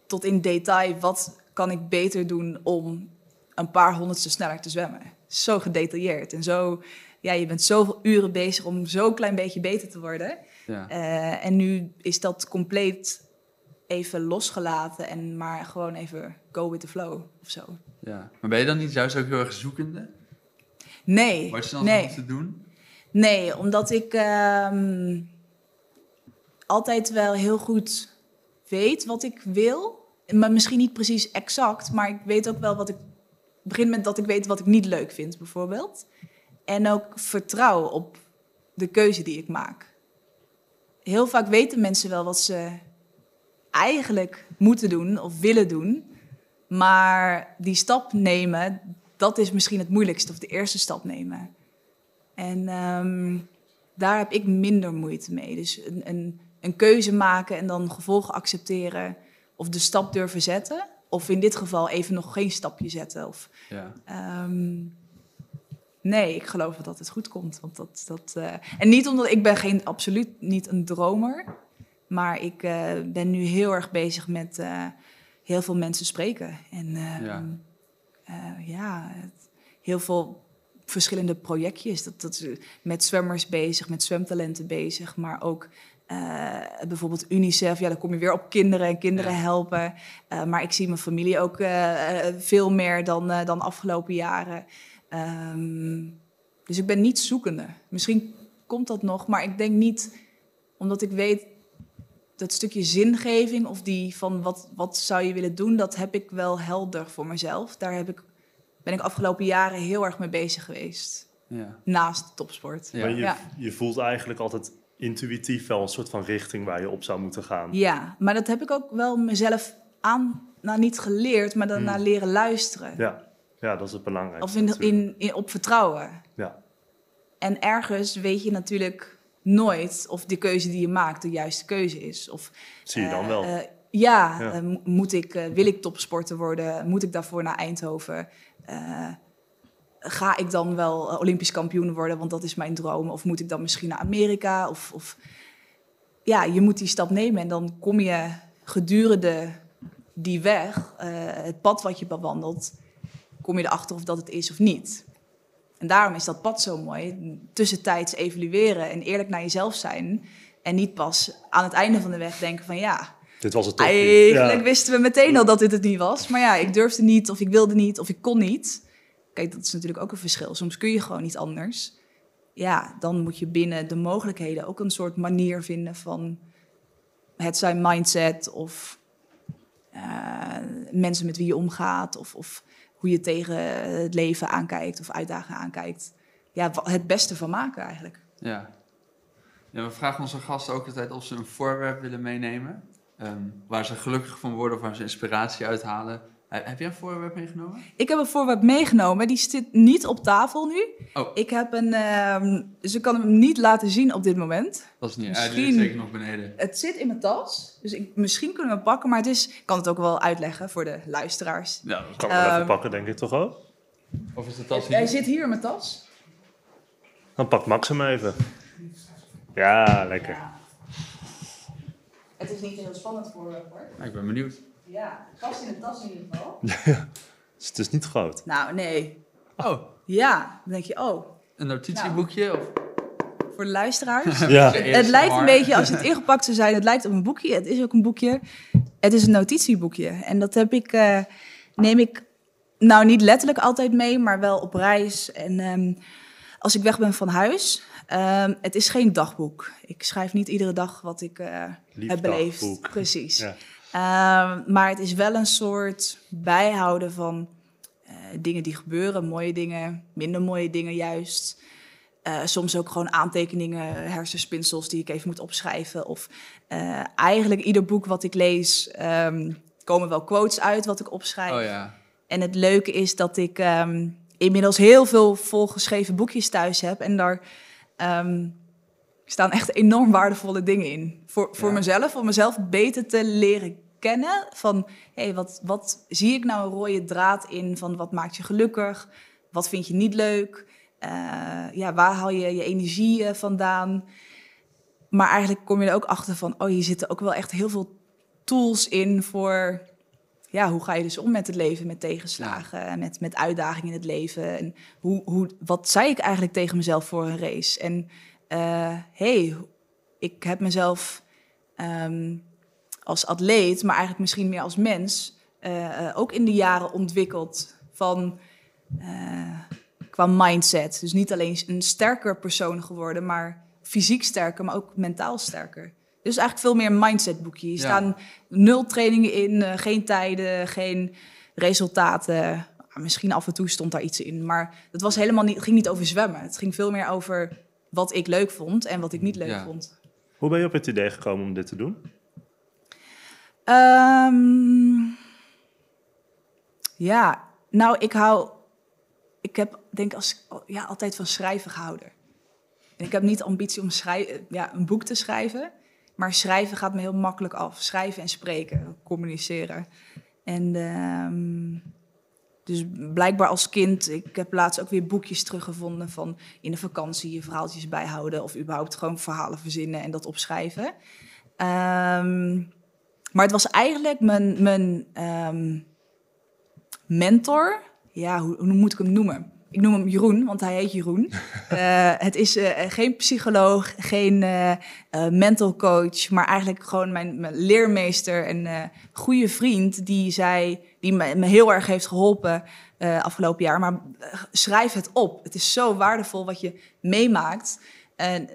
tot in detail wat kan ik beter doen om een paar honderdste sneller te zwemmen. Zo gedetailleerd en zo. Ja, je bent zoveel uren bezig om zo'n klein beetje beter te worden. Ja. Eh, en nu is dat compleet even losgelaten en maar gewoon even go with the flow of zo. ja. Maar ben je dan niet juist ook heel erg zoekende? Nee, Wat je dan nee. te doen? Nee, omdat ik ehm, altijd wel heel goed weet wat ik wil. Maar misschien niet precies exact, maar ik weet ook wel wat ik. Het begint met dat ik weet wat ik niet leuk vind, bijvoorbeeld. En ook vertrouw op de keuze die ik maak. Heel vaak weten mensen wel wat ze eigenlijk moeten doen of willen doen. Maar die stap nemen, dat is misschien het moeilijkste, of de eerste stap nemen. En ehm, daar heb ik minder moeite mee. Dus een, een, een keuze maken en dan gevolgen accepteren. Of de stap durven zetten. Of in dit geval even nog geen stapje zetten. Of, Ja. ehm, nee, ik geloof dat het goed komt. Want dat, dat, eh, en niet omdat ik ben geen, absoluut niet een dromer. Maar ik eh, ben nu heel erg bezig met eh, heel veel mensen spreken. En ehm, Ja. ja, het- heel veel verschillende projectjes. Dat, dat, met zwemmers bezig, met zwemtalenten bezig, maar ook eh, bijvoorbeeld UNICEF. Ja, dan kom je weer op kinderen en kinderen Ja. helpen. Eh, maar ik zie mijn familie ook eh, veel meer dan, eh, dan afgelopen jaren. Ehm, dus ik ben niet zoekende. Misschien komt dat nog, maar ik denk niet, omdat ik weet dat stukje zingeving of die van wat, wat zou je willen doen, dat heb ik wel helder voor mezelf. Daar heb ik, ben ik afgelopen jaren heel erg mee bezig geweest. Ja. Naast topsport. Ja. Maar je, Ja. je voelt eigenlijk altijd intuïtief wel een soort van richting waar je op zou moeten gaan. Ja, maar dat heb ik ook wel mezelf aan, nou niet geleerd, maar daarna Hmm. leren luisteren. Ja, ja dat is het belangrijkste. Of in, in, in, op vertrouwen. Ja. En ergens weet je natuurlijk nooit of de keuze die je maakt de juiste keuze is. Of, Zie je dan eh, wel. eh, ja, Ja. eh, mo- moet ik, wil ik topsporter worden? Moet ik daarvoor naar Eindhoven? Ga ik dan wel eh, Olympisch kampioen worden? Want dat is mijn droom. Of moet ik dan misschien naar Amerika? Of, of... Ja, je moet die stap nemen en dan kom je gedurende die weg, eh, het pad wat je bewandelt, kom je erachter of dat het is of niet. En daarom is dat pad zo mooi. Tussentijds evalueren en eerlijk naar jezelf zijn. En niet pas aan het einde van de weg denken van ja, Dit was het toch eigenlijk wisten we meteen al dat dit het niet was. Maar ja, ik durfde niet of ik wilde niet of ik kon niet. Dat is natuurlijk ook een verschil. Soms kun je gewoon niet anders. Ja, dan moet je binnen de mogelijkheden ook een soort manier vinden van het zijn mindset of eh, mensen met wie je omgaat of, of hoe je tegen het leven aankijkt of uitdagingen aankijkt. Ja, het beste van maken eigenlijk. Ja. ja. We vragen onze gasten ook altijd of ze een voorwerp willen meenemen. ehm, waar ze gelukkig van worden of waar ze inspiratie uithalen. He- heb jij een voorwerp meegenomen? Ik heb een voorwerp meegenomen, die zit niet op tafel nu. Oh, Ik heb een, ehm, dus ik kan hem niet laten zien op dit moment. dat is niet. Misschien- Hij zeker nog beneden. Het zit in mijn tas, dus ik, misschien kunnen we hem pakken, maar het is, ik kan het ook wel uitleggen voor de luisteraars. Ja, dat kan ik wel even Ehm, pakken, denk ik toch ook? Of is de tas Hij hier? zit hier in mijn tas. Dan pakt Max hem even. Ja, lekker. Het is niet een heel spannend voorwerp hoor. Ja, ik ben benieuwd. Ja, vast in de tas in ieder geval. Dus het is niet groot. Nou, nee. Oh, Ja, dan denk je, oh, een notitieboekje? Of... voor de luisteraars. Ja. Het lijkt een beetje, als het ingepakt zou zijn, het lijkt op een boekje. Het is ook een boekje. Het is een notitieboekje. En dat heb ik, eh, neem ik nou niet letterlijk altijd mee, maar wel op reis. En ehm, als ik weg ben van huis, ehm, het is geen dagboek. Ik schrijf niet iedere dag wat ik eh, heb beleefd. Precies. Ja. Ehm, maar het is wel een soort bijhouden van eh, dingen die gebeuren, mooie dingen, minder mooie dingen juist. Eh, soms ook gewoon aantekeningen, hersenspinsels die ik even moet opschrijven. Of eh, eigenlijk ieder boek wat ik lees, ehm, komen wel quotes uit wat ik opschrijf. Oh ja. En het leuke is dat ik ehm, inmiddels heel veel volgeschreven boekjes thuis heb. En daar staan echt enorm waardevolle dingen in. Voor, voor Ja. mezelf, om mezelf beter te leren kennen. Van, hé, hey, wat, wat zie ik nou een rode draad in? Van, wat maakt je gelukkig? Wat vind je niet leuk? Eh, ja, waar haal je je energie eh, vandaan? Maar eigenlijk kom je er ook achter van... oh, hier zitten ook wel echt heel veel tools in voor ja, hoe ga je dus om met het leven, met tegenslagen, met, met uitdagingen in het leven? En hoe, hoe, wat zei ik eigenlijk tegen mezelf voor een race? En eh hey, ik heb mezelf ehm, als atleet, maar eigenlijk misschien meer als mens, eh, eh, ook in de jaren ontwikkeld van eh, qua mindset. Dus niet alleen een sterker persoon geworden, maar fysiek sterker, maar ook mentaal sterker. Dus eigenlijk veel meer een mindset boekje. Hier Ja. staan nul trainingen in, geen tijden, geen resultaten. Misschien af en toe stond daar iets in, maar het was helemaal niet, het ging niet over zwemmen. Het ging veel meer over wat ik leuk vond en wat ik niet leuk Ja. vond. Hoe ben je op het idee gekomen om dit te doen? Ehm, ja, nou, ik hou. Ik heb, denk als, ja, altijd van schrijven gehouden. En ik heb niet de ambitie om schrij- ja, een boek te schrijven. Maar schrijven gaat me heel makkelijk af. Schrijven en spreken, communiceren. En ehm, dus blijkbaar als kind, ik heb laatst ook weer boekjes teruggevonden van in de vakantie je verhaaltjes bijhouden of überhaupt gewoon verhalen verzinnen en dat opschrijven. Ehm, maar het was eigenlijk mijn, mijn ehm, mentor. Ja, hoe, hoe moet ik hem noemen? Ik noem hem Jeroen, want hij heet Jeroen. Eh, het is eh, geen psycholoog, geen eh, mental coach, maar eigenlijk gewoon mijn, mijn leermeester en goede vriend die, zei, die me, me heel erg heeft geholpen eh, afgelopen jaar. Maar schrijf het op. Het is zo waardevol wat je meemaakt. En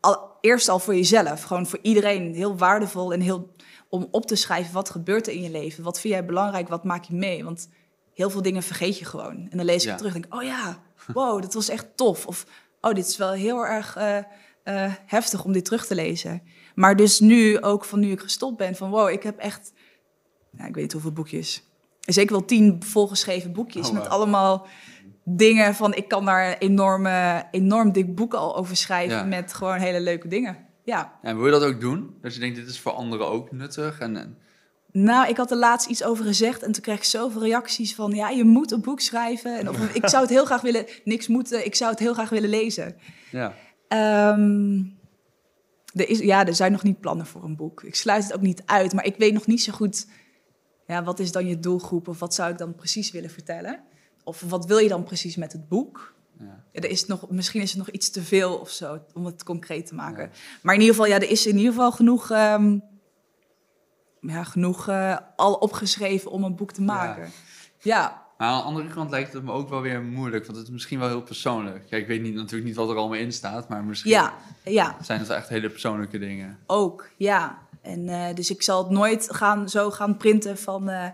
al, eerst al voor jezelf, gewoon voor iedereen heel waardevol en heel om op te schrijven wat gebeurt er in je leven. Wat vind jij belangrijk? Wat maak je mee? Want heel veel dingen vergeet je gewoon. En dan lees ik Ja. het terug en denk ik, oh ja, wow, dat was echt tof. Of, oh, dit is wel heel erg eh, eh, heftig om dit terug te lezen. Maar dus nu, ook van nu ik gestopt ben, van wow, ik heb echt, nou, ik weet niet hoeveel boekjes. Zeker wel tien volgeschreven boekjes Oh, met allemaal dingen van, ik kan daar een enorme, enorm dik boek al over schrijven Ja. met gewoon hele leuke dingen. Ja. En wil je dat ook doen? Dat je denkt, dit is voor anderen ook nuttig? En, en- Nou, ik had er laatst iets over gezegd en toen kreeg ik zoveel reacties van, ja, je moet een boek schrijven. En of, ik zou het heel graag willen, niks moeten, ik zou het heel graag willen lezen. ja. Ehm, er, is, ja, er zijn nog niet plannen voor een boek. Ik sluit het ook niet uit, maar ik weet nog niet zo goed... Ja, wat is dan je doelgroep of wat zou ik dan precies willen vertellen? Of wat wil je dan precies met het boek? Ja. Ja, er is nog, misschien is het nog iets te veel of zo om het concreet te maken. Ja. Maar in ieder geval, ja, er is in ieder geval genoeg, ehm, ja, genoeg eh, al opgeschreven om een boek te maken. Ja, Maar aan de andere kant lijkt het me ook wel weer moeilijk, want het is misschien wel heel persoonlijk. Kijk, ik weet niet, natuurlijk niet wat er allemaal in staat, maar misschien ja, ja. zijn het echt hele persoonlijke dingen. Ook, ja. En eh, dus ik zal het nooit gaan, zo gaan printen van... eh,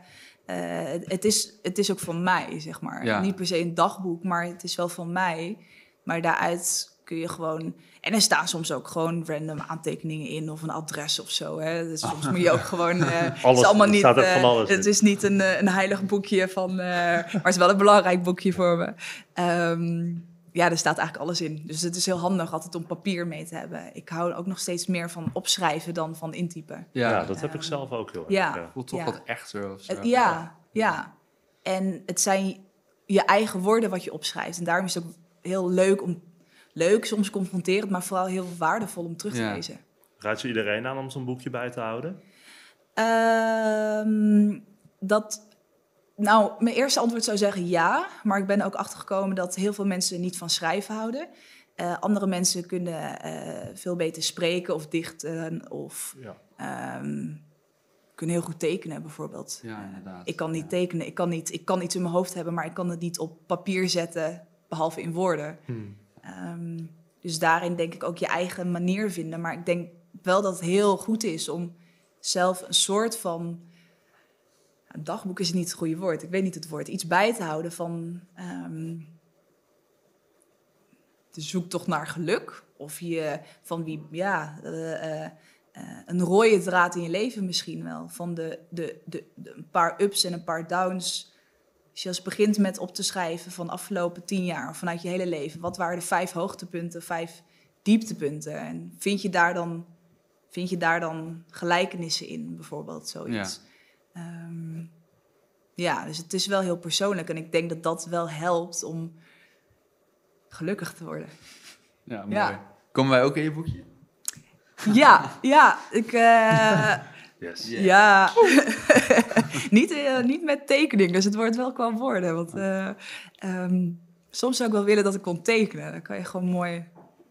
het, het is, het is ook van mij, zeg maar. Ja. Niet per se een dagboek, maar het is wel van mij. Maar daaruit kun je gewoon... En er staan soms ook gewoon random aantekeningen in of een adres of zo. Hè. Dus soms moet je ook gewoon... eh, het Alles, is allemaal niet, staat echt van eh, alles. Het is niet een, eh, een heilig boekje van... eh, maar het is wel een belangrijk boekje voor me. Ehm, ja, er staat eigenlijk alles in. Dus het is heel handig altijd om papier mee te hebben. Ik hou ook nog steeds meer van opschrijven dan van intypen. Ja, Ja, dat heb ik zelf ook heel erg. ja. ja. voelt toch Ja. wat echter of zo. Ja, ja. En het zijn je eigen woorden wat je opschrijft. En daarom is het ook heel leuk om... Leuk, soms confronterend, maar vooral heel waardevol om terug te Ja. lezen. Raad je iedereen aan om zo'n boekje bij te houden? Ehm, dat, nou, mijn eerste antwoord zou zeggen ja. Maar ik ben ook achtergekomen dat heel veel mensen niet van schrijven houden. Eh, andere mensen kunnen eh, veel beter spreken of dichten of Ja. ehm, kunnen heel goed tekenen bijvoorbeeld. Ja, inderdaad. Ik kan niet Ja. tekenen, ik kan, niet, ik kan iets in mijn hoofd hebben, maar ik kan het niet op papier zetten, behalve in woorden. Hmm. Ehm, dus daarin denk ik ook je eigen manier vinden. Maar ik denk wel dat het heel goed is om zelf een soort van. Een dagboek is niet het goede woord, ik weet niet het woord. Iets bij te houden van. ehm, de zoektocht naar geluk. Of je van wie, ja, eh, eh, eh, een rode draad in je leven misschien wel. Van de, de, de, de, een paar ups en een paar downs. Als je als begint met op te schrijven van de afgelopen tien jaar, of vanuit je hele leven, wat waren de vijf hoogtepunten, vijf dieptepunten? En vind je daar dan, vind je daar dan gelijkenissen in, bijvoorbeeld, zoiets? Ja. ja, dus het is wel heel persoonlijk en ik denk dat dat wel helpt om gelukkig te worden. Ja, mooi. Ja. Komen wij ook in je boekje? Ja, ja, ik. eh, Yes. Ja. Ja, niet, eh, niet met tekening, dus het wordt wel qua woorden. Want eh, ehm, soms zou ik wel willen dat ik kon tekenen. Dan kan je gewoon mooi,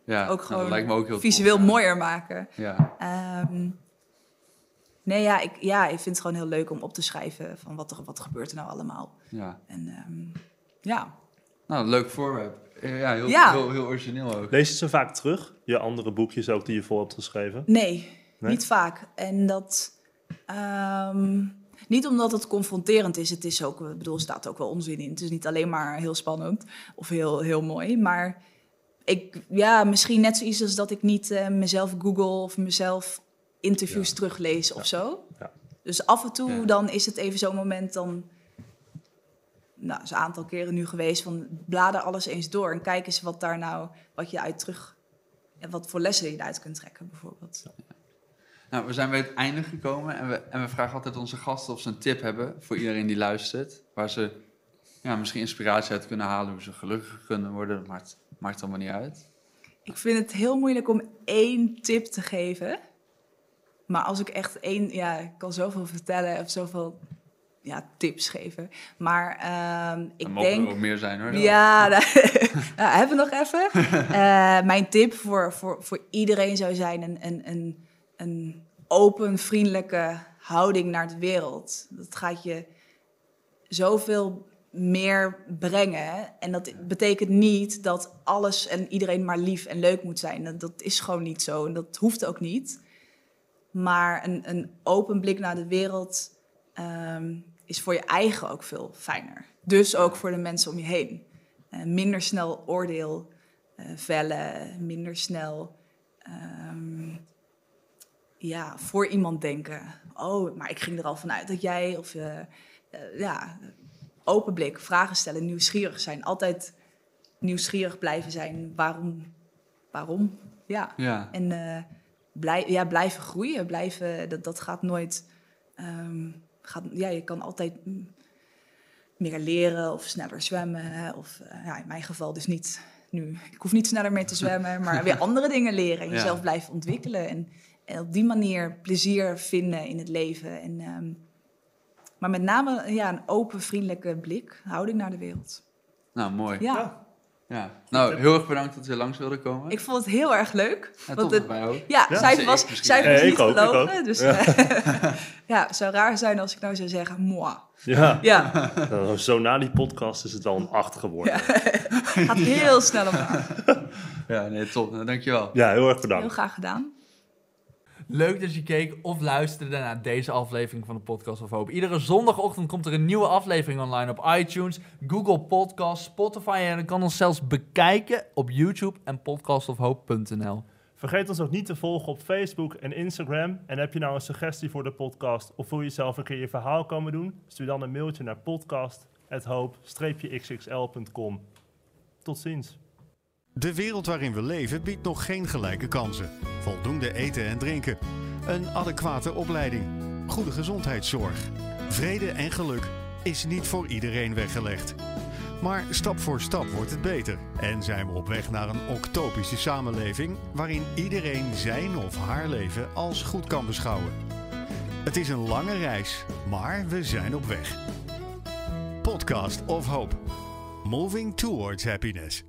Ja, ook nou, gewoon lijkt me ook heel visueel tof, mooier maken. Ja, Ehm, nee, ja ik, ja, ik vind het gewoon heel leuk om op te schrijven van wat, er, wat gebeurt er nou allemaal. ja. En ehm, ja, Nou, leuk voorwerp. Ja, heel, Ja. Heel, heel origineel ook. Lees je ze vaak terug? Je andere boekjes ook die je voor hebt geschreven? nee, Nee? niet vaak. En dat... ehm, niet omdat het confronterend is. Het is ook, ik bedoel, er staat ook wel onzin in. Het is niet alleen maar heel spannend of heel, heel mooi. Maar ik, ja, misschien net zoiets als dat ik niet eh, mezelf google of mezelf interviews Ja. teruglees of zo. Ja. Dus af en toe dan is het even zo'n moment dan... Nou, is een aantal keren nu geweest van blader alles eens door en kijk eens wat daar nou, wat je uit terug, en wat voor lessen je eruit kunt trekken bijvoorbeeld. Nou, we zijn bij het einde gekomen en we, en we vragen altijd onze gasten of ze een tip hebben voor iedereen die luistert. Waar ze ja, misschien inspiratie uit kunnen halen, hoe ze gelukkiger kunnen worden. Dat maakt, maakt allemaal niet uit. Ik vind het heel moeilijk om één tip te geven. Maar als ik echt één, ja, ik kan zoveel vertellen of zoveel ja, tips geven. Maar Er ik mogen denk. er ook meer zijn hoor. Ja, nou, nou, hebben we nog even. Eh, mijn tip voor, voor, voor iedereen zou zijn een, een, een, een open, vriendelijke houding naar de wereld. Dat gaat je zoveel meer brengen. En dat betekent niet dat alles en iedereen maar lief en leuk moet zijn. Dat, dat is gewoon niet zo en dat hoeft ook niet. Maar een, een open blik naar de wereld ehm, is voor je eigen ook veel fijner. Dus ook voor de mensen om je heen. Eh, minder snel oordeel eh, vellen, minder snel ehm, ja, voor iemand denken. Oh, maar ik ging er al vanuit dat jij, of eh, ja, open blik, vragen stellen, nieuwsgierig zijn. Altijd nieuwsgierig blijven zijn. Waarom? Waarom? Ja. Ja. En eh, blij, ja, blijven groeien, blijven, dat, dat gaat nooit. ehm, gaat, ja, je kan altijd meer leren of sneller zwemmen. Of ja, in mijn geval dus niet nu. Ik hoef niet sneller meer te zwemmen, maar weer andere dingen leren en Ja. jezelf blijven ontwikkelen. En, en op die manier plezier vinden in het leven. En, ehm, maar met name ja, een open, vriendelijke blik, houding naar de wereld. Nou, mooi. Ja, Ja. Ja. Nou, heel erg bedankt dat je langs wilde komen. ik vond het heel erg leuk. ja, want het- bij ook. Ja, Ja, zij was, zij was Eh, niet gelogen. Dus, Ja. eh, ja, het zou raar zijn als ik nou zou zeggen, moi. Ja. Ja, Nou, zo na die podcast is het wel een 8 geworden. Ja, gaat heel snel omlaag. Ja, nee, top. Nou, dankjewel. heel erg Heel bedankt. graag gedaan. Leuk dat je keek of luisterde naar deze aflevering van de Podcast of Hoop. Iedere zondagochtend komt er een nieuwe aflevering online op iTunes, Google Podcasts, Spotify en je kan ons zelfs bekijken op YouTube en podcastofhoop.nl. Vergeet ons ook niet te volgen op Facebook en Instagram. En heb je nou een suggestie voor de podcast of wil je zelf een keer je verhaal komen doen? Stuur dan een mailtje naar podcast.hoop-xxl.com. Tot ziens. De wereld waarin we leven biedt nog geen gelijke kansen. Voldoende eten en drinken. Een adequate opleiding. Goede gezondheidszorg. Vrede en geluk is niet voor iedereen weggelegd. Maar stap voor stap wordt het beter en zijn we op weg naar een octopische samenleving waarin iedereen zijn of haar leven als goed kan beschouwen. Het is een lange reis, maar we zijn op weg. Podcast of Hope. Moving towards happiness.